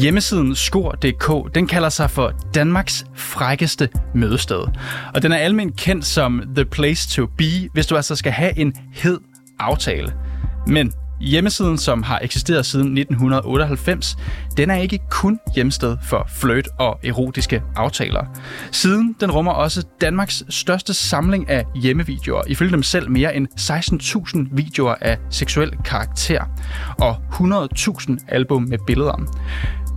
Hjemmesiden skor.dk, den kalder sig for Danmarks frækkeste mødested. Og den er almindeligt kendt som The Place to Be, hvis du altså skal have en hed aftale. Men Hjemmesiden, som har eksisteret siden 1998, den er ikke kun hjemsted for flirt og erotiske aftaler. Siden den rummer også Danmarks største samling af hjemmevideoer, ifølge dem selv mere end 16.000 videoer af seksuel karakter og 100.000 album med billeder.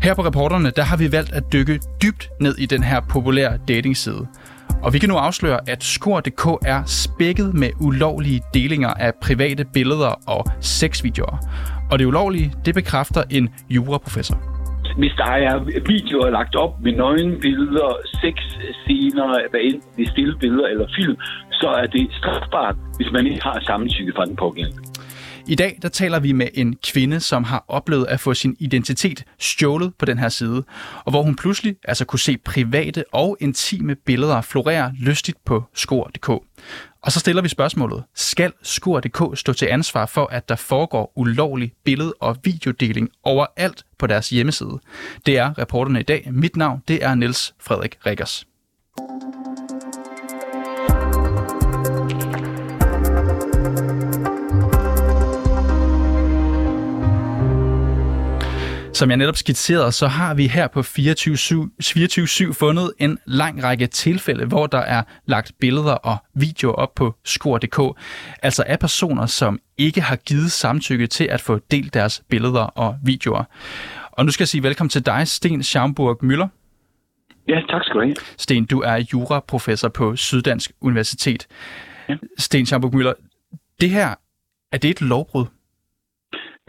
Her på reporterne, der har vi valgt at dykke dybt ned i den her populære datingside. Og vi kan nu afsløre, at Skor.dk er spækket med ulovlige delinger af private billeder og sexvideoer. Og det ulovlige, det bekræfter en juraprofessor. Hvis der er videoer lagt op med nøgenbilleder, sexscener, hvad enten det er stille billeder eller film, så er det strafbart, hvis man ikke har samtykke fra den pågældende. I dag der taler vi med en kvinde, som har oplevet at få sin identitet stjålet på den her side, og hvor hun pludselig altså kunne se private og intime billeder florere lystigt på skor.dk. Og så stiller vi spørgsmålet, skal skor.dk stå til ansvar for, at der foregår ulovlig billede- og videodeling overalt på deres hjemmeside? Det er reporterne i dag. Mit navn det er Niels Frederik Rikkers. Som jeg netop skitserede, så har vi her på 24-7 fundet en lang række tilfælde, hvor der er lagt billeder og videoer op på skor.dk, altså af personer, som ikke har givet samtykke til at få delt deres billeder og videoer. Og nu skal jeg sige velkommen til dig, Sten Schaumburg Møller. Ja, tak skal du have. Sten, du er juraprofessor på Syddansk Universitet. Ja. Sten Schaumburg Møller, det her, er det et lovbrud?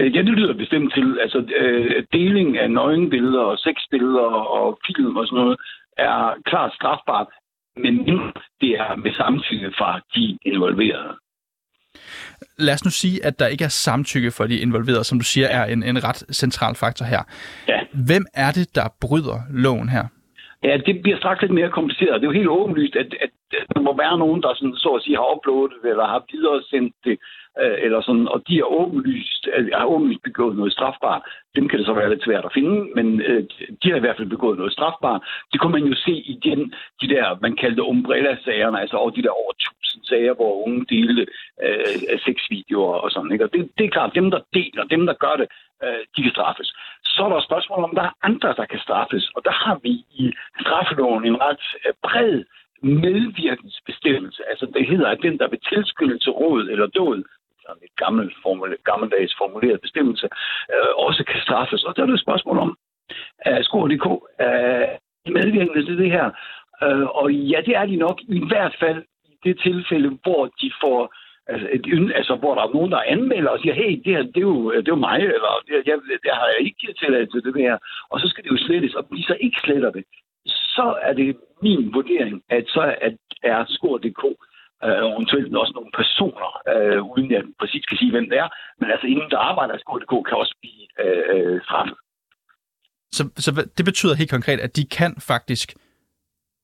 Øh, ja, det lyder bestemt til. Altså, øh, deling af nøgenbilleder og sexbilleder og film og sådan noget er klart strafbart, men det er med samtykke fra de involverede. Lad os nu sige, at der ikke er samtykke for de involverede, som du siger, er en, en ret central faktor her. Ja. Hvem er det, der bryder loven her? Ja, det bliver straks lidt mere kompliceret. Det er jo helt åbenlyst, at, at der må være nogen, der sådan, så at sige har uploadet eller har videre sendt det øh, eller sådan, og de er åbenlyst, har øh, åbenlyst begået noget strafbart. Dem kan det så være lidt svært at finde, men øh, de har i hvert fald begået noget strafbart. Det kunne man jo se i den, de der, man kaldte umbrella-sagerne, altså over de der over tusind sager, hvor unge delte øh, sexvideoer og sådan. Ikke? Og det, det er klart, dem der deler, dem der gør det, øh, de kan straffes. Så er der spørgsmål om, der er andre, der kan straffes, og der har vi i straffeloven en ret øh, bred medvirkensbestemmelse. Altså det hedder, at den, der vil tilskynde til råd eller død, sådan et gammel formule, gammeldags formuleret bestemmelse, øh, også kan straffes. Og der er det et spørgsmål om, at SKOR.dk er øh, medvirkende til det her? Øh, og ja, det er de nok i hvert fald i det tilfælde, hvor de får altså, et, altså hvor der er nogen, der anmelder og siger, hey, det her, det er jo, det er jo mig, eller det, jeg, det har jeg ikke givet tilladelse til det her. Og så skal det jo slettes, og hvis så ikke sletter det, så er det min vurdering, at så er, er skor.dk øh, og eventuelt også nogle personer, øh, uden jeg præcis kan sige, hvem det er. Men altså, inden der arbejder i Skol.dk, kan også blive øh, straffet. Så, så det betyder helt konkret, at de kan faktisk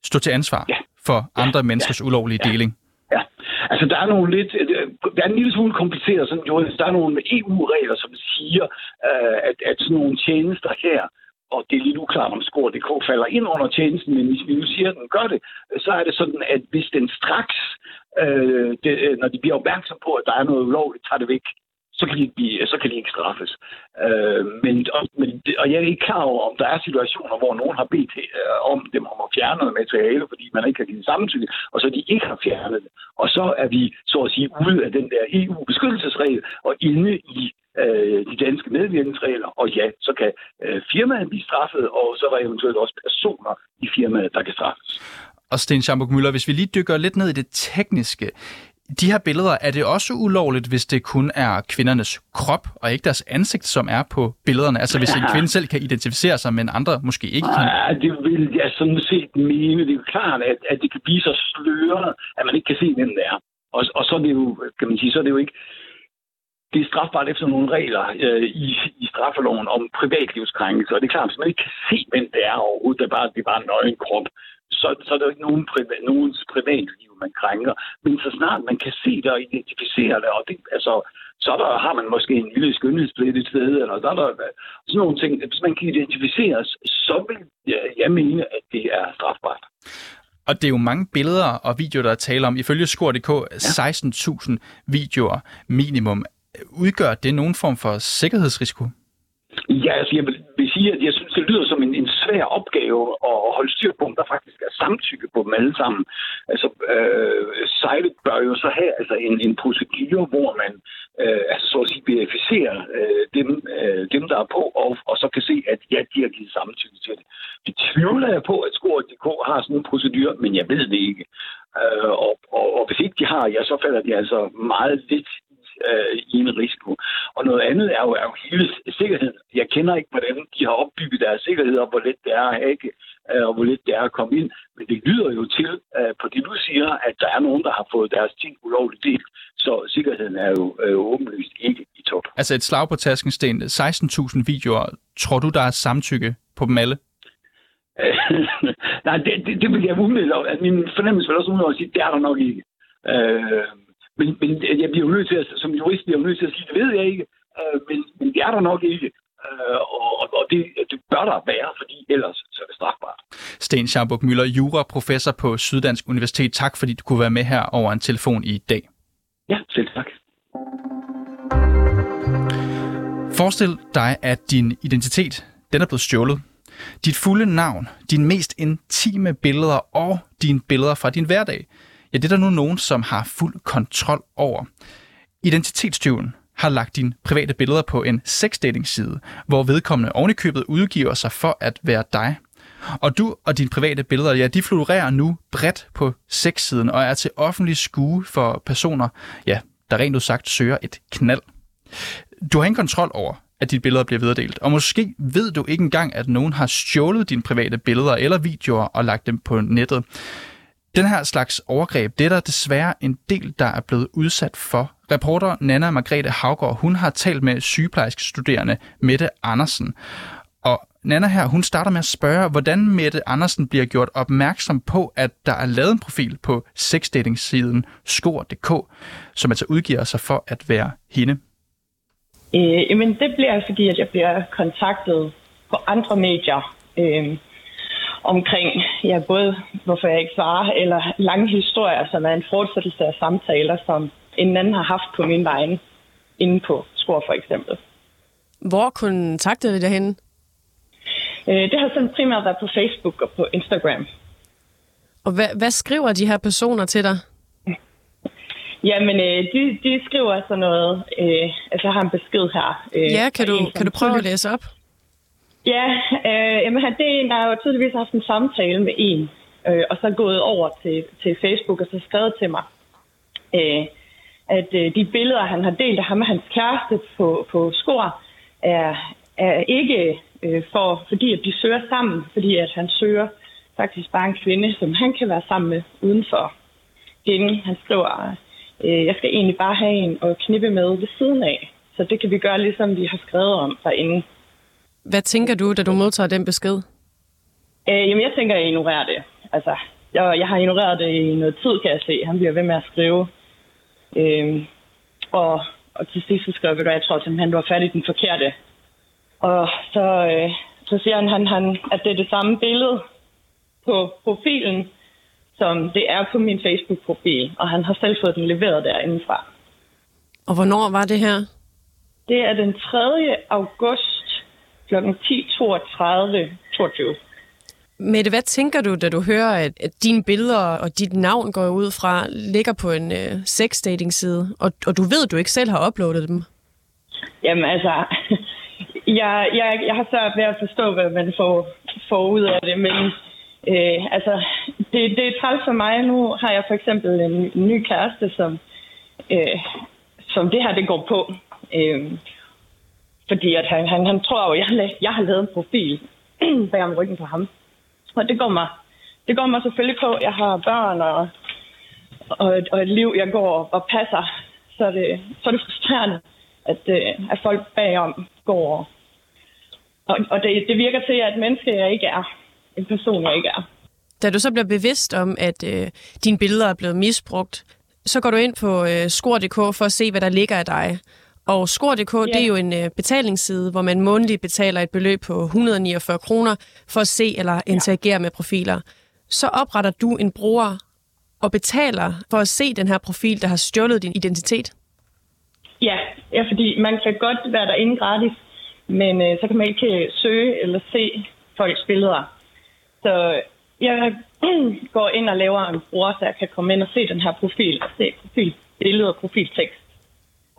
stå til ansvar ja. for andre ja. menneskers ja. ulovlige ja. deling? Ja, altså der er nogle lidt, øh, det er en lille smule kompliceret, sådan, jo, der er nogle EU-regler, som siger, øh, at, at sådan nogle tjenester her, og det er lidt uklart, om Skor.dk falder ind under tjenesten, men hvis vi nu siger, at den gør det, så er det sådan, at hvis den straks, øh, det, øh, når de bliver opmærksom på, at der er noget ulovligt, tager det væk, så kan de ikke, blive, så kan de ikke straffes. Øh, men, og, men, og jeg er ikke klar over, om der er situationer, hvor nogen har bedt øh, om dem om at fjerne noget materiale, fordi man ikke har givet samtykke, og så de ikke har fjernet det. Og så er vi, så at sige, ude af den der EU-beskyttelsesregel og inde i øh, de danske medvirkningsregler, og ja, så kan øh, firmaet blive straffet, og så er der eventuelt også personer i firmaet, der kan straffes. Og Sten Schamburg Møller, hvis vi lige dykker lidt ned i det tekniske, de her billeder, er det også ulovligt, hvis det kun er kvindernes krop, og ikke deres ansigt, som er på billederne? Altså hvis en kvinde selv kan identificere sig, men andre måske ikke kan? Ja, det vil jeg sådan set mene. Det er jo klart, at, at det kan blive så sløret, at man ikke kan se, hvem det er. Og, og så er det jo, kan man sige, så er det jo ikke det er strafbart efter nogle regler øh, i, i straffeloven om privatlivskrænkelse. Og det er klart, hvis man ikke kan se, hvem det er overhovedet, det er bare, det er bare en nøgen krop, så, så er der jo ikke nogen priva, nogens privatliv, man krænker. Men så snart man kan se det og identificere det, og det, altså, så der, har man måske en lille skønhedsplet et sted, eller der er der sådan nogle ting. Hvis man kan identificeres, så vil jeg, jeg mene, at det er strafbart. Og det er jo mange billeder og videoer, der er tale om. Ifølge Skor.dk 16.000 videoer minimum. Udgør det nogen form for sikkerhedsrisiko? Ja, altså jeg vil sige, at jeg synes, det lyder som en, en svær opgave at holde styr på, om der faktisk er samtykke på dem alle sammen. Altså, øh, sejlet bør jo så have altså, en, en procedure, hvor man øh, altså, så at sige, verificerer øh, dem, øh, dem, der er på, og, og så kan se, at ja, de har givet samtykke til det. Det tvivler jeg på, at Skor.dk har sådan en procedure, men jeg ved det ikke. Øh, og, og, og hvis ikke de har, ja, så falder de altså meget lidt øh, i en risiko. Og noget andet er jo, er jo hele sikkerheden. Jeg kender ikke, hvordan de har opbygget deres sikkerhed, og hvor let det er at hacke, øh, og hvor let det er at komme ind. Det lyder jo til, øh, på det du siger, at der er nogen, der har fået deres ting ulovligt delt. Så sikkerheden er jo øh, åbenlyst ikke i top. Altså et slag på tasken, Sten. 16.000 videoer. Tror du, der er samtykke på dem alle? Nej, det, det, det vil jeg umiddelbart. At min fornemmelse vil også umiddelbart sige, det er der nok ikke. Øh, men, men jeg bliver jo nødt til at, som jurist bliver jeg nødt til at sige, det ved jeg ikke, øh, men, men det er der nok ikke. Øh, og og det, det bør der være, fordi ellers er strafbart. Sten Scharburg Møller, juraprofessor på Syddansk Universitet. Tak fordi du kunne være med her over en telefon i dag. Ja, selv tak. Forestil dig, at din identitet den er blevet stjålet. Dit fulde navn, dine mest intime billeder og dine billeder fra din hverdag – Ja, det er der nu nogen, som har fuld kontrol over. Identitetstyven har lagt dine private billeder på en sexdating-side, hvor vedkommende ovenikøbet udgiver sig for at være dig. Og du og dine private billeder, ja, de florerer nu bredt på sexsiden og er til offentlig skue for personer, ja, der rent udsagt søger et knald. Du har ingen kontrol over, at dit billeder bliver videredelt, og måske ved du ikke engang, at nogen har stjålet dine private billeder eller videoer og lagt dem på nettet. Den her slags overgreb, det er der desværre en del, der er blevet udsat for. Reporter Nana Margrethe Havgård, hun har talt med sygeplejerskestuderende Mette Andersen. Og Nana her, hun starter med at spørge, hvordan Mette Andersen bliver gjort opmærksom på, at der er lavet en profil på sexdating-siden skor.dk, som altså udgiver sig for at være hende. Øh, jamen det bliver fordi, at jeg bliver kontaktet på andre medier. Øh, omkring ja, både hvorfor jeg ikke svarer, eller lange historier, som er en fortsættelse af samtaler, som en anden har haft på min vegne, inde på Skor for eksempel. Hvor kontaktede det derhen? Øh, det har sådan primært været på Facebook og på Instagram. Og hvad, hvad skriver de her personer til dig? Jamen, øh, de, de skriver sådan noget. Øh, altså, jeg har en besked her. Øh, ja, kan du, en, kan du prøve at læse op? Ja, øh, jamen, det er en, der har jo tydeligvis haft en samtale med en, øh, og så gået over til, til Facebook og så skrevet til mig, øh, at øh, de billeder, han har delt af ham og hans kæreste på, på skor, er, er ikke øh, for, fordi at de søger sammen, fordi at han søger faktisk bare en kvinde, som han kan være sammen med udenfor hende. Han skriver, øh, jeg skal egentlig bare have en at knippe med ved siden af, så det kan vi gøre, ligesom vi har skrevet om derinde. Hvad tænker du, da du modtager den besked? Øh, jamen, jeg tænker, at jeg ignorerer det. Altså, jeg, jeg har ignoreret det i noget tid, kan jeg se. Han bliver ved med at skrive. Øh, og, og til sidst så skrev jeg, at jeg tror simpelthen, du har fat i den forkerte. Og så, øh, så siger han, han, han, at det er det samme billede på profilen, som det er på min Facebook-profil. Og han har selv fået den leveret derindefra. Og hvornår var det her? Det er den 3. august kl. 10.32 22. Mette, hvad tænker du, da du hører, at, at dine billeder og dit navn går ud fra, ligger på en øh, sex-dating-side, og, og du ved, at du ikke selv har uploadet dem? Jamen altså, jeg, jeg, jeg har svært ved at forstå, hvad man får, får ud af det, men øh, altså, det, det er træls for mig. Nu har jeg for eksempel en, en ny kæreste, som, øh, som det her det går på. Øh, fordi at han, han, han tror jo, at jeg, jeg har lavet en profil bag om ryggen på ham. Og det går mig, det går mig selvfølgelig på. Jeg har børn og, og, et, og et liv, jeg går og passer. Så er det, så er det frustrerende, at, øh, at folk bagom går og, og det, det virker til, at et menneske, jeg ikke er. En person, jeg ikke er. Da du så bliver bevidst om, at øh, dine billeder er blevet misbrugt, så går du ind på øh, skor.dk for at se, hvad der ligger af dig. Og Skor.dk, ja. det er jo en øh, betalingsside, hvor man månedligt betaler et beløb på 149 kroner for at se eller interagere ja. med profiler. Så opretter du en bruger og betaler for at se den her profil, der har stjålet din identitet? Ja, ja fordi man kan godt være derinde gratis, men øh, så kan man ikke øh, søge eller se folks billeder. Så jeg går ind og laver en bruger, så jeg kan komme ind og se den her profil, og se profilbilleder og profiltekst.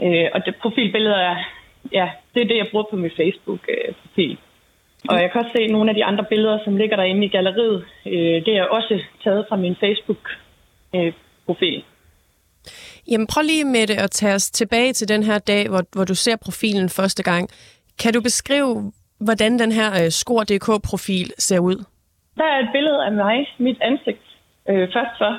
Øh, og det profilbillede er, ja, det er det, jeg bruger på min Facebook-profil. Øh, og jeg kan også se nogle af de andre billeder, som ligger derinde i galleriet. Øh, det er også taget fra min Facebook-profil. Øh, Jamen prøv lige med det at tage os tilbage til den her dag, hvor, hvor du ser profilen første gang. Kan du beskrive, hvordan den her øh, Skor.dk-profil ser ud? Der er et billede af mig, mit ansigt, øh, først for.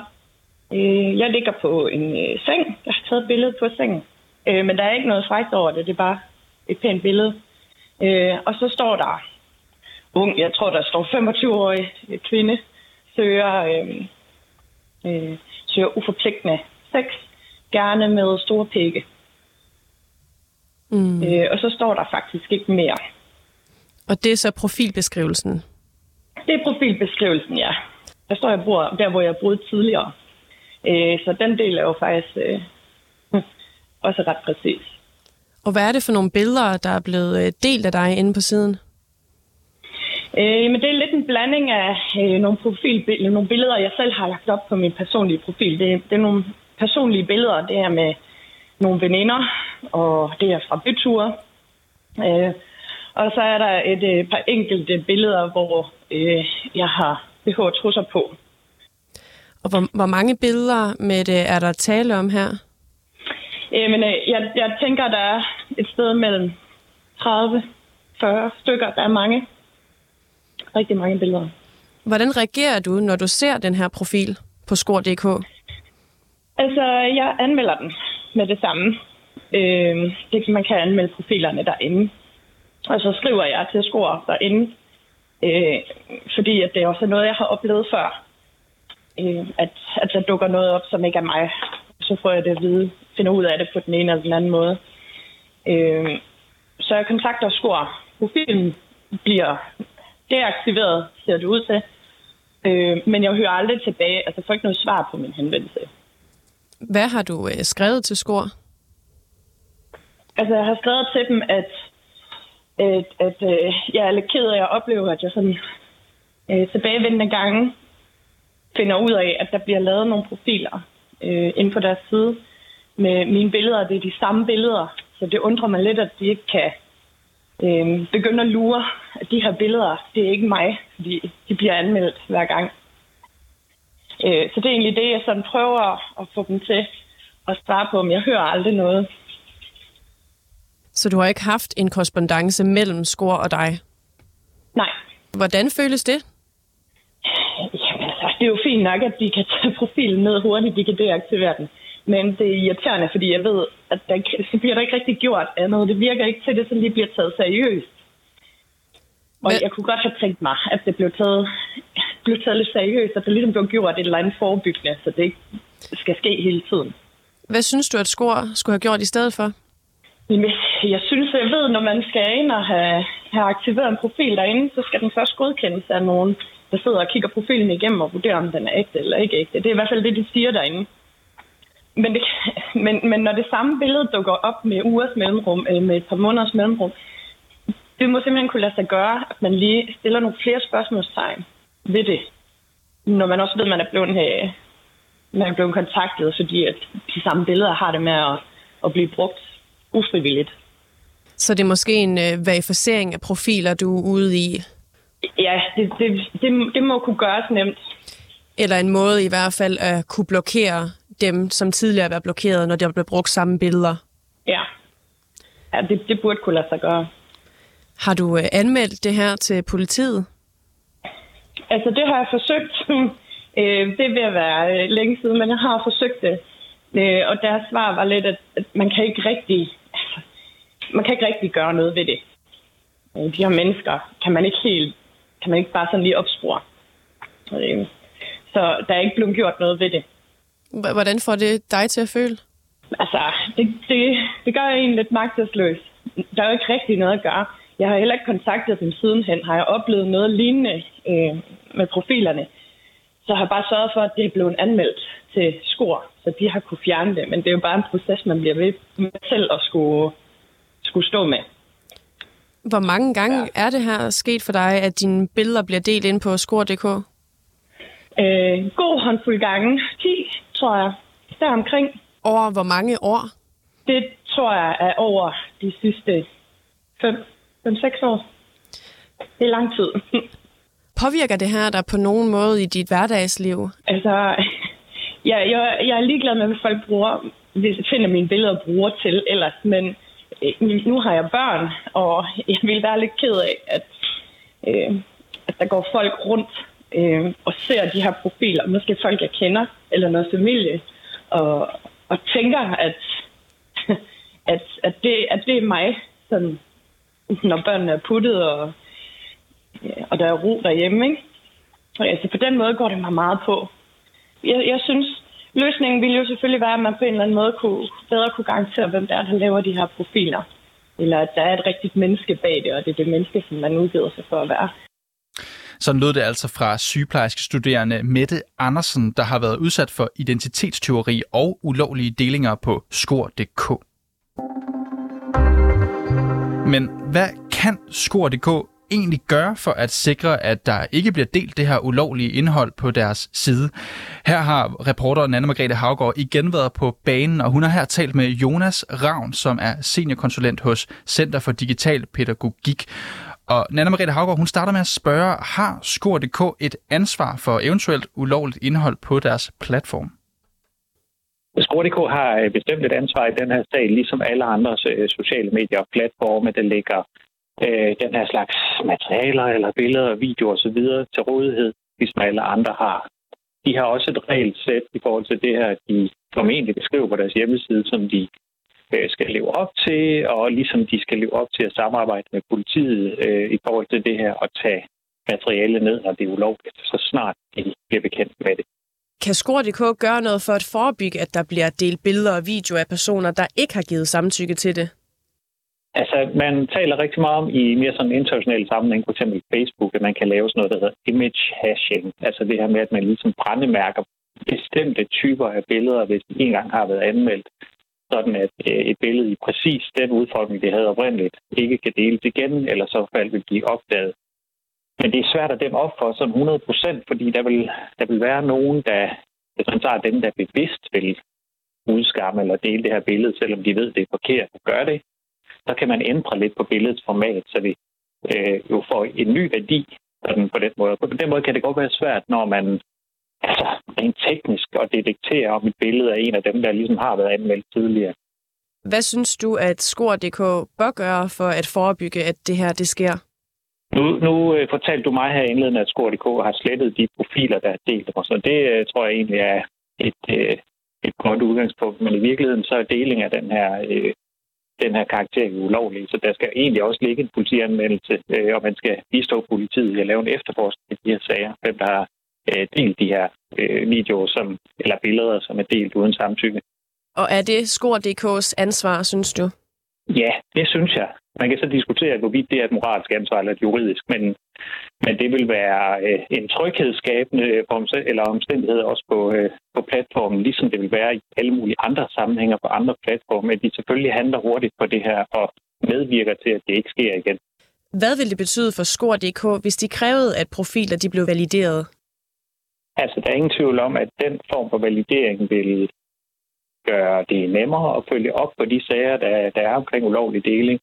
Øh, jeg ligger på en øh, seng. Jeg har taget et billede på sengen. Øh, men der er ikke noget frækt over det. Det er bare et pænt billede. Øh, og så står der ung, jeg tror, der står 25-årig øh, kvinde, søger, øh, øh, søger uforpligtende sex, gerne med store pikke. Mm. Øh, og så står der faktisk ikke mere. Og det er så profilbeskrivelsen? Det er profilbeskrivelsen, ja. Der står, jeg bor der, hvor jeg boede tidligere. Øh, så den del er jo faktisk øh, også ret præcis. Og hvad er det for nogle billeder, der er blevet øh, delt af dig inde på siden? Øh, men det er lidt en blanding af øh, nogle, profilbilleder, nogle billeder, jeg selv har lagt op på min personlige profil. Det, det er nogle personlige billeder. Det er med nogle veninder, og det er fra byture. Øh, og så er der et øh, par enkelte billeder, hvor øh, jeg har BH trusser på. Og hvor, hvor mange billeder med det er der tale om her? Jamen, øh, jeg, jeg tænker, der er et sted mellem 30 40 stykker. Der er mange. Rigtig mange billeder. Hvordan reagerer du, når du ser den her profil på skor.dk? Altså, jeg anmelder den med det samme. Øh, det, man kan anmelde profilerne derinde. Og så skriver jeg til Skor derinde, øh, fordi at det er også noget, jeg har oplevet før. Øh, at, at der dukker noget op, som ikke er mig. Så får jeg det at vide, finder ud af det på den ene eller den anden måde. Øh, så jeg kontakter Skor. Profilen bliver deaktiveret, ser det ud til. Øh, men jeg hører aldrig tilbage, altså får ikke noget svar på min henvendelse. Hvad har du øh, skrevet til Skor? Altså, jeg har skrevet til dem, at at, at øh, jeg er lidt ked af at opleve, at jeg sådan øh, tilbagevendende gange finder ud af, at der bliver lavet nogle profiler øh, inde på deres side med mine billeder. Det er de samme billeder, så det undrer mig lidt, at de ikke kan øh, begynde at lure, at de her billeder, det er ikke mig, fordi de bliver anmeldt hver gang. Øh, så det er egentlig det, jeg sådan prøver at få dem til at svare på, men jeg hører aldrig noget. Så du har ikke haft en korrespondence mellem Skor og dig? Nej. Hvordan føles det? Jamen altså, det er jo fint nok, at de kan tage profilen ned hurtigt, de kan deaktivere den. Men det er irriterende, fordi jeg ved, at der, så bliver der ikke rigtig gjort andet. Det virker ikke til, det sådan lige bliver taget seriøst. Og Men... jeg kunne godt have tænkt mig, at det blev taget, blev taget lidt seriøst, at det ligesom blev gjort et eller andet forebyggende, så det ikke skal ske hele tiden. Hvad synes du, at Skor skulle have gjort i stedet for? Jeg synes, jeg ved, når man skal ind og have, have aktiveret en profil derinde, så skal den først godkendes af nogen, der sidder og kigger profilen igennem og vurderer, om den er ægte eller ikke ægte. Det er i hvert fald det, de siger derinde. Men, det, men, men når det samme billede dukker op med ugers mellemrum, eller med et par måneders mellemrum, det må simpelthen kunne lade sig gøre, at man lige stiller nogle flere spørgsmålstegn ved det. Når man også ved, at man er blevet, øh, man er blevet kontaktet, fordi at de samme billeder har det med at, at blive brugt ufrivilligt. Så det er måske en øh, verificering af profiler, du er ude i? Ja, det, det, det, det må kunne gøres nemt. Eller en måde i hvert fald at kunne blokere dem, som tidligere været blokeret, når der bliver brugt samme billeder? Ja, ja det, det burde kunne lade sig gøre. Har du øh, anmeldt det her til politiet? Altså, det har jeg forsøgt. øh, det vil være øh, længe siden, men jeg har forsøgt det. Øh, og deres svar var lidt, at, at man kan ikke rigtig altså, man kan ikke rigtig gøre noget ved det. Øh, de her mennesker kan man ikke helt, kan man ikke bare sådan lige opspore. Øh, så der er ikke blevet gjort noget ved det. Hvordan får det dig til at føle? Altså, det, det, det gør en lidt magtesløs. Der er jo ikke rigtig noget at gøre. Jeg har heller ikke kontaktet dem sidenhen. Har jeg oplevet noget lignende øh, med profilerne, så har jeg bare sørget for, at det er blevet anmeldt til skor, så de har kunne fjerne det. Men det er jo bare en proces, man bliver ved med selv at skulle, skulle stå med. Hvor mange gange ja. er det her sket for dig, at dine billeder bliver delt ind på skor.dk? Øh, god håndfuld gange. 10, tror jeg. Der omkring. Over hvor mange år? Det tror jeg er over de sidste 5-6 år. Det er lang tid. Påvirker det her dig på nogen måde i dit hverdagsliv? Altså, jeg, jeg, jeg er ligeglad med, hvad folk bruger, hvis jeg finder mine billeder og bruger til ellers, men øh, nu har jeg børn, og jeg vil være lidt ked af, at, øh, at der går folk rundt øh, og ser de her profiler, måske folk jeg kender, eller noget familie, og, og tænker, at, at, at, det, at det er mig, sådan, når børnene er puttet, og, ja, og der er ro derhjemme. Ikke? Og altså, på den måde går det mig meget på. Jeg, jeg synes, løsningen ville jo selvfølgelig være, at man på en eller anden måde kunne, bedre kunne garantere, hvem der er, der laver de her profiler. Eller at der er et rigtigt menneske bag det, og det er det menneske, som man udgiver sig for at være. Sådan lød det altså fra sygeplejerske studerende Mette Andersen, der har været udsat for identitetstyveri og ulovlige delinger på skor.dk. Men hvad kan skor.dk egentlig gøre for at sikre, at der ikke bliver delt det her ulovlige indhold på deres side? Her har reporter Anne Margrethe Havgård igen været på banen, og hun har her talt med Jonas Ravn, som er seniorkonsulent hos Center for Digital Pædagogik. Og Nanna Margrethe Havgård, hun starter med at spørge, har Skor.dk et ansvar for eventuelt ulovligt indhold på deres platform? Skor.dk har øh, bestemt et ansvar i den her sag, ligesom alle andre øh, sociale medier og platforme, der lægger øh, den her slags materialer eller billeder og videoer osv. til rådighed, ligesom alle andre har. De har også et regelsæt i forhold til det her, de formentlig beskriver på deres hjemmeside, som de Øh, skal leve op til, og ligesom de skal leve op til at samarbejde med politiet øh, i forhold til det her og tage materiale ned, når det er ulovligt, så snart de bliver bekendt med det. Kan Skor.dk gøre noget for at forebygge, at der bliver delt billeder og videoer af personer, der ikke har givet samtykke til det? Altså, man taler rigtig meget om i mere sådan internationale sammenhæng, f.eks. Facebook, at man kan lave sådan noget, der hedder image hashing. Altså det her med, at man ligesom brændemærker bestemte typer af billeder, hvis de engang har været anmeldt sådan at øh, et billede i præcis den udformning, det havde oprindeligt, ikke kan deles igen, eller så fald vil blive opdaget. Men det er svært at dem op for sådan 100 procent, fordi der vil, der vil være nogen, der, hvis man tager dem, der bevidst vil udskamme eller dele det her billede, selvom de ved, det er forkert at gøre det, så kan man ændre lidt på billedets format, så det øh, jo får en ny værdi sådan på den måde. På den måde kan det godt være svært, når man altså, rent teknisk og detektere, om et billede er en af dem, der ligesom har været anmeldt tidligere. Hvad synes du, at Skor.dk bør gøre for at forebygge, at det her det sker? Nu, nu øh, fortalte du mig her indledende, at Skor.dk har slettet de profiler, der er delt. dem, så det øh, tror jeg egentlig er et, øh, et godt udgangspunkt. Men i virkeligheden så er deling af den her, øh, den her karakter ulovlig. Så der skal egentlig også ligge en politianmeldelse, øh, og man skal bistå politiet i at lave en efterforskning af de her sager. Hvem der har øh, delt de her øh, videoer som, eller billeder, som er delt uden samtykke. Og er det Skor.dk's ansvar, synes du? Ja, det synes jeg. Man kan så diskutere, hvorvidt det er et moralsk ansvar eller et juridisk, men, men det vil være øh, en tryghedsskabende eller omstændighed også på, øh, på platformen, ligesom det vil være i alle mulige andre sammenhænge på andre platforme, at de selvfølgelig handler hurtigt på det her og medvirker til, at det ikke sker igen. Hvad vil det betyde for Skor.dk, hvis de krævede, at profiler de blev valideret? Altså, der er ingen tvivl om, at den form for validering vil gøre det nemmere at følge op på de sager, der, der er omkring ulovlig deling.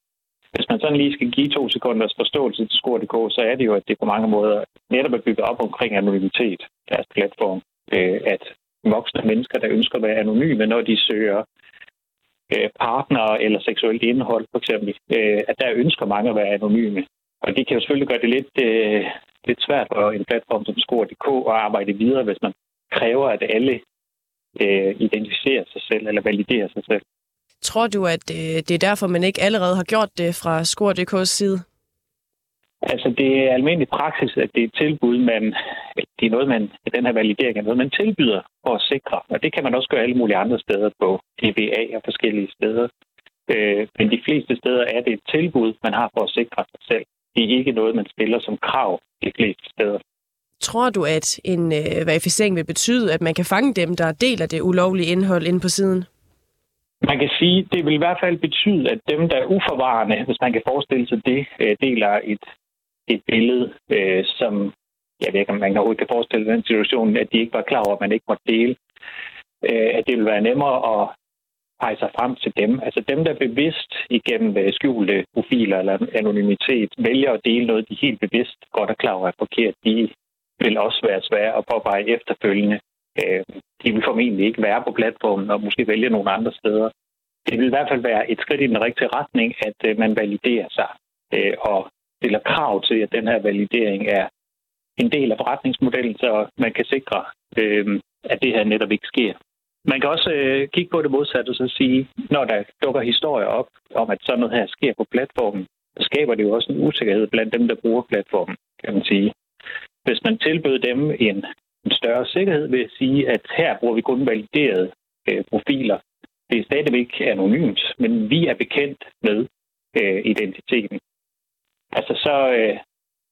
Hvis man sådan lige skal give to sekunders forståelse til Skor.dk, så er det jo, at det på mange måder netop er bygget op omkring anonymitet, deres platform. Øh, at voksne mennesker, der ønsker at være anonyme, når de søger øh, partner eller seksuelt indhold, for eksempel, øh, at der ønsker mange at være anonyme. Og det kan jo selvfølgelig gøre det lidt øh, lidt svært for en platform som Skor.dk at arbejde videre, hvis man kræver, at alle øh, identificerer sig selv eller validerer sig selv. Tror du, at øh, det er derfor, man ikke allerede har gjort det fra Skor.dk's side? Altså, det er almindelig praksis, at det er et tilbud, man, det er noget, man, den her validering er noget, man tilbyder for at sikre. Og det kan man også gøre alle mulige andre steder på DBA og forskellige steder. Øh, men de fleste steder er det et tilbud, man har for at sikre sig selv. Det er ikke noget, man stiller som krav de fleste steder. Tror du, at en øh, verificering vil betyde, at man kan fange dem, der deler det ulovlige indhold inde på siden? Man kan sige, det vil i hvert fald betyde, at dem, der er uforvarende, hvis man kan forestille sig det, øh, deler et, et billede, øh, som jeg ved ikke, om man overhovedet kan forestille den situation, at de ikke var klar over, at man ikke måtte dele, øh, at det vil være nemmere at pege sig frem til dem. Altså dem, der bevidst igennem øh, skjulte profiler eller anonymitet vælger at dele noget, de helt bevidst godt er klar over er forkert, de vil også være svære at påveje efterfølgende. Øh, de vil formentlig ikke være på platformen og måske vælge nogle andre steder. Det vil i hvert fald være et skridt i den rigtige retning, at øh, man validerer sig øh, og stiller krav til, at den her validering er en del af forretningsmodellen, så man kan sikre, øh, at det her netop ikke sker. Man kan også øh, kigge på det modsatte og så sige, når der dukker historier op om, at sådan noget her sker på platformen, så skaber det jo også en usikkerhed blandt dem, der bruger platformen, kan man sige. Hvis man tilbød dem en, en større sikkerhed ved at sige, at her bruger vi kun validerede øh, profiler, det er stadigvæk anonymt, men vi er bekendt med øh, identiteten. Altså så, øh,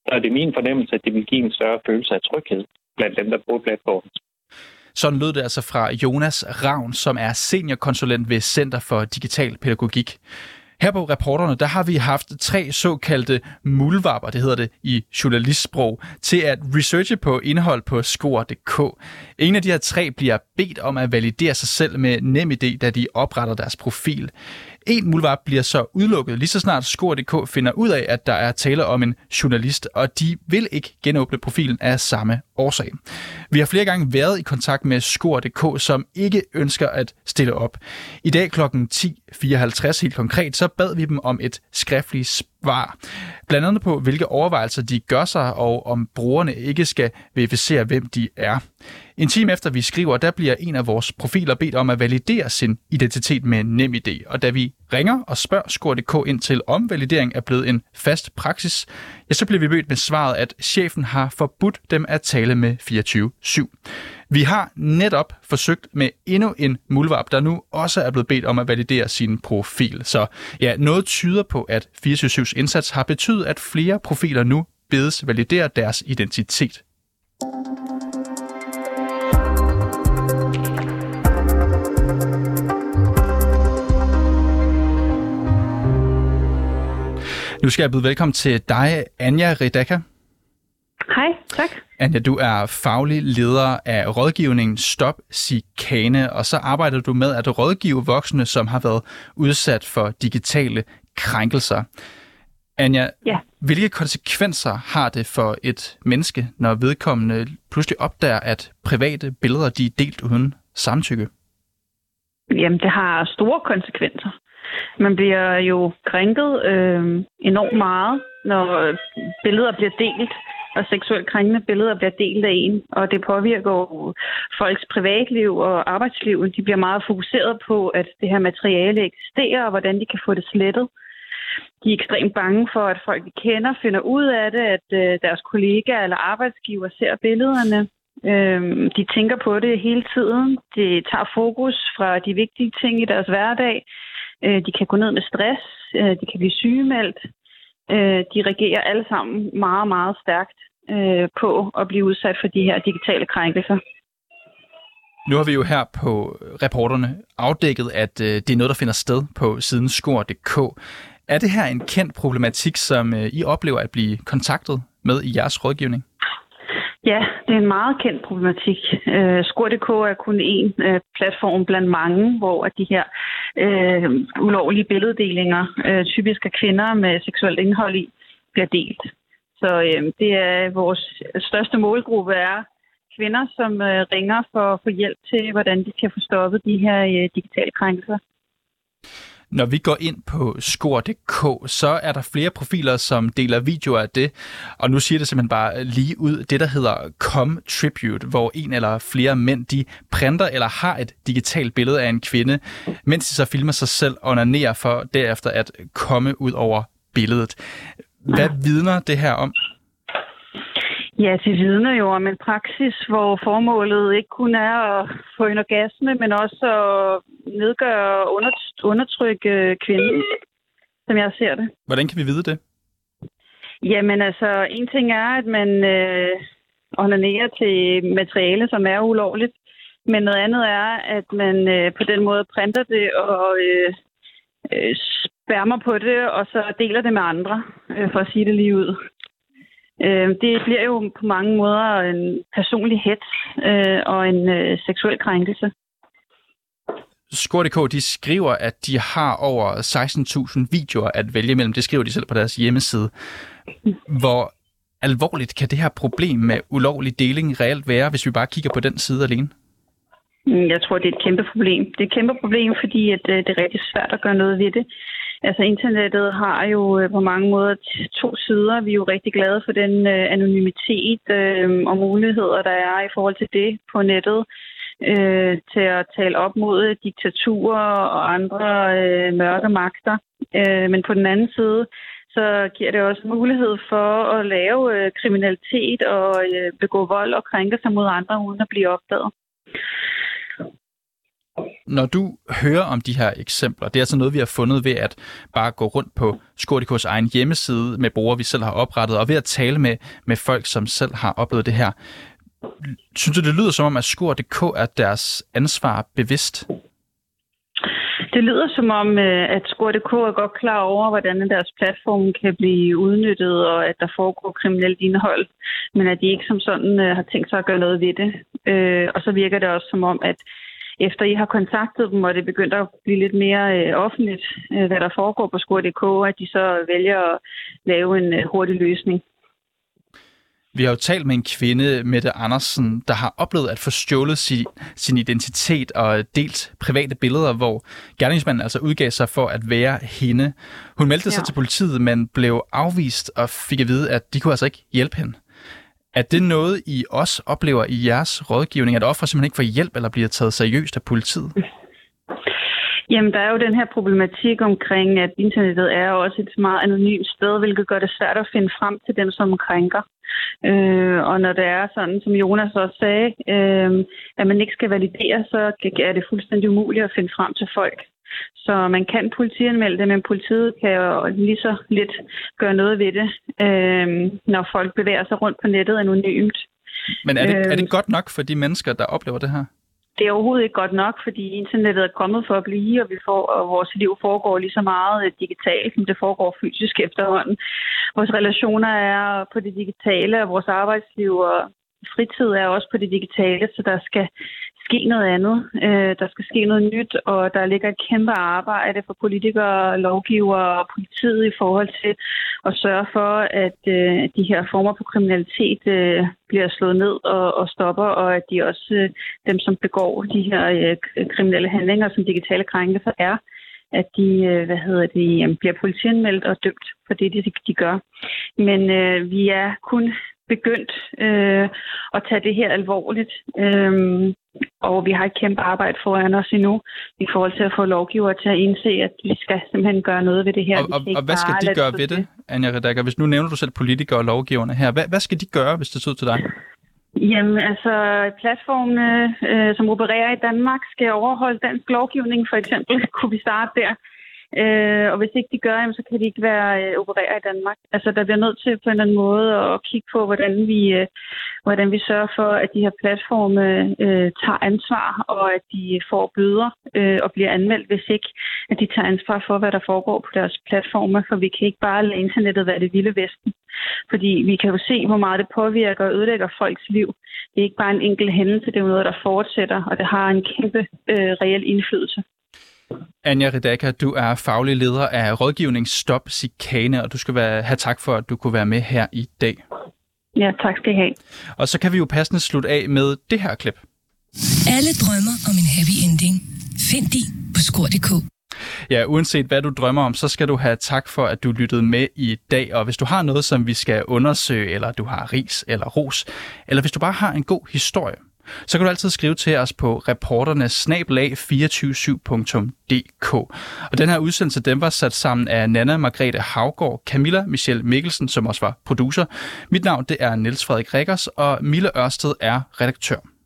så er det min fornemmelse, at det vil give en større følelse af tryghed blandt dem, der bruger platformen. Sådan lød det altså fra Jonas Ravn, som er seniorkonsulent ved Center for Digital Pædagogik. Her på reporterne, der har vi haft tre såkaldte mulvapper, det hedder det i journalistsprog, til at researche på indhold på score.dk. En af de her tre bliver bedt om at validere sig selv med NemID, da de opretter deres profil. En muldvarp bliver så udelukket, lige så snart Skor.dk finder ud af, at der er tale om en journalist, og de vil ikke genåbne profilen af samme årsag. Vi har flere gange været i kontakt med Skor.dk, som ikke ønsker at stille op. I dag kl. 10.54 helt konkret, så bad vi dem om et skriftligt svar. Blandt andet på, hvilke overvejelser de gør sig, og om brugerne ikke skal verificere, hvem de er. En time efter vi skriver, der bliver en af vores profiler bedt om at validere sin identitet med NemID. Og da vi ringer og spørger Skor.dk ind til, om validering er blevet en fast praksis, ja, så bliver vi mødt med svaret, at chefen har forbudt dem at tale med 24-7. Vi har netop forsøgt med endnu en mulvarp, der nu også er blevet bedt om at validere sin profil. Så ja, noget tyder på, at 24-7's indsats har betydet, at flere profiler nu bedes validere deres identitet. Nu skal jeg byde velkommen til dig, Anja Redaka. Hej, tak. Anja, du er faglig leder af rådgivningen Stop Sikane, og så arbejder du med at rådgive voksne, som har været udsat for digitale krænkelser. Anja, ja. hvilke konsekvenser har det for et menneske, når vedkommende pludselig opdager, at private billeder de er delt uden samtykke? Jamen, det har store konsekvenser. Man bliver jo krænket øh, enormt meget, når billeder bliver delt, og seksuelt krænkende billeder bliver delt af en, og det påvirker jo folks privatliv og arbejdsliv. De bliver meget fokuseret på, at det her materiale eksisterer, og hvordan de kan få det slettet. De er ekstremt bange for, at folk, de kender, finder ud af det, at øh, deres kollegaer eller arbejdsgiver ser billederne. Øh, de tænker på det hele tiden. De tager fokus fra de vigtige ting i deres hverdag Øh, de kan gå ned med stress. Øh, de kan blive sygemeldt. Øh, de reagerer alle sammen meget, meget stærkt øh, på at blive udsat for de her digitale krænkelser. Nu har vi jo her på reporterne afdækket, at øh, det er noget, der finder sted på siden skor.dk. Er det her en kendt problematik, som øh, I oplever at blive kontaktet med i jeres rådgivning? Ja, det er en meget kendt problematik. Øh, Skur.dk er kun en øh, platform blandt mange, hvor de her øh, ulovlige billeddelinger, øh, typisk af kvinder med seksuelt indhold i, bliver delt. Så øh, det er vores største målgruppe er kvinder, som øh, ringer for at få hjælp til, hvordan de kan få stoppet de her øh, digitale krænkelser. Når vi går ind på score.dk, så er der flere profiler, som deler videoer af det. Og nu siger det simpelthen bare lige ud, det der hedder Com Tribute, hvor en eller flere mænd, de printer eller har et digitalt billede af en kvinde, mens de så filmer sig selv og onanerer for derefter at komme ud over billedet. Hvad vidner det her om? Ja, det vidner jo om en praksis, hvor formålet ikke kun er at få en orgasme, men også at nedgøre og undertrykke kvinden, som jeg ser det. Hvordan kan vi vide det? Jamen altså, en ting er, at man øh, onanerer til materiale, som er ulovligt, men noget andet er, at man øh, på den måde printer det og øh, øh, spærmer på det, og så deler det med andre, øh, for at sige det lige ud. Øh, det bliver jo på mange måder en personlig hets øh, og en øh, seksuel krænkelse. Skor.dk, de skriver, at de har over 16.000 videoer at vælge mellem. Det skriver de selv på deres hjemmeside. Hvor alvorligt kan det her problem med ulovlig deling reelt være, hvis vi bare kigger på den side alene? Mm, jeg tror, det er et kæmpe problem. Det er et kæmpe problem, fordi at, øh, det er rigtig svært at gøre noget ved det. Altså internettet har jo øh, på mange måder to sider. Vi er jo rigtig glade for den øh, anonymitet øh, og muligheder, der er i forhold til det på nettet øh, til at tale op mod diktaturer og andre øh, mørke magter. Øh, men på den anden side, så giver det også mulighed for at lave øh, kriminalitet og øh, begå vold og krænke sig mod andre uden at blive opdaget. Når du hører om de her eksempler, det er altså noget, vi har fundet ved at bare gå rundt på Skordikos egen hjemmeside med brugere, vi selv har oprettet, og ved at tale med, med folk, som selv har oplevet det her. Synes du, det lyder som om, at Skor.dk er deres ansvar bevidst? Det lyder som om, øh, at Skor.dk er godt klar over, hvordan deres platform kan blive udnyttet, og at der foregår kriminelt indhold, men at de ikke som sådan øh, har tænkt sig at gøre noget ved det. Øh, og så virker det også som om, at efter I har kontaktet dem, og det begynder at blive lidt mere offentligt, hvad der foregår på Skor.dk, at de så vælger at lave en hurtig løsning. Vi har jo talt med en kvinde, Mette Andersen, der har oplevet at få stjålet sin, sin identitet og delt private billeder, hvor gerningsmanden altså udgav sig for at være hende. Hun meldte ja. sig til politiet, men blev afvist og fik at vide, at de kunne altså ikke hjælpe hende. Er det noget, I også oplever i jeres rådgivning, at ofre simpelthen ikke får hjælp eller bliver taget seriøst af politiet? Jamen, der er jo den her problematik omkring, at internettet er også et meget anonymt sted, hvilket gør det svært at finde frem til dem, som krænker. Øh, og når det er sådan, som Jonas også sagde, øh, at man ikke skal validere, så er det fuldstændig umuligt at finde frem til folk. Så man kan politianmelde det, men politiet kan jo lige så lidt gøre noget ved det, øh, når folk bevæger sig rundt på nettet anonymt. Men er det, er det øh, godt nok for de mennesker, der oplever det her? det er overhovedet ikke godt nok, fordi internettet er kommet for at blive, og, vi får, og vores liv foregår lige så meget øh, digitalt, som det foregår fysisk efterhånden. Vores relationer er på det digitale, og vores arbejdsliv og fritid er også på det digitale, så der skal ske noget andet. Øh, der skal ske noget nyt, og der ligger et kæmpe arbejde for politikere, lovgivere og politiet i forhold til at sørge for, at øh, de her former for kriminalitet øh, bliver slået ned og, og stopper, og at de også, øh, dem som begår de her øh, kriminelle handlinger, som digitale krænkelser er, at de øh, hvad hedder det, bliver politianmeldt og dømt for det, de, de gør. Men øh, vi er kun begyndt øh, at tage det her alvorligt. Øh, og vi har et kæmpe arbejde foran os endnu i forhold til at få lovgiver til at indse, at vi skal simpelthen gøre noget ved det her. Og, og, og hvad skal de gøre ved det, Anja Redager? Hvis nu nævner du selv politikere og lovgiverne her, hvad, hvad skal de gøre, hvis det er til dig? Jamen, altså, platformene, øh, som opererer i Danmark, skal overholde dansk lovgivning, for eksempel. Kunne vi starte der? Øh, og hvis ikke de gør, så kan de ikke være øh, operere i Danmark. Altså, der bliver nødt til på en eller anden måde at kigge på, hvordan vi, øh, hvordan vi sørger for, at de her platforme øh, tager ansvar, og at de får bøder øh, og bliver anmeldt, hvis ikke at de tager ansvar for, hvad der foregår på deres platforme. For vi kan ikke bare lade internettet være det vilde vesten. Fordi vi kan jo se, hvor meget det påvirker og ødelægger folks liv. Det er ikke bare en enkelt hændelse, det er jo noget, der fortsætter, og det har en kæmpe øh, reel indflydelse. Anja Redaka, du er faglig leder af rådgivning Stop Sikane, og du skal være, have tak for, at du kunne være med her i dag. Ja, tak skal I have. Og så kan vi jo passende slutte af med det her klip. Alle drømmer om en happy ending. Find de på skor.dk. Ja, uanset hvad du drømmer om, så skal du have tak for, at du lyttede med i dag. Og hvis du har noget, som vi skal undersøge, eller du har ris eller ros, eller hvis du bare har en god historie, så kan du altid skrive til os på reporternesnablag247.dk. Og den her udsendelse, den var sat sammen af Nana Margrethe Havgård, Camilla Michelle Mikkelsen, som også var producer. Mit navn, det er Niels Frederik Rikkers, og Mille Ørsted er redaktør.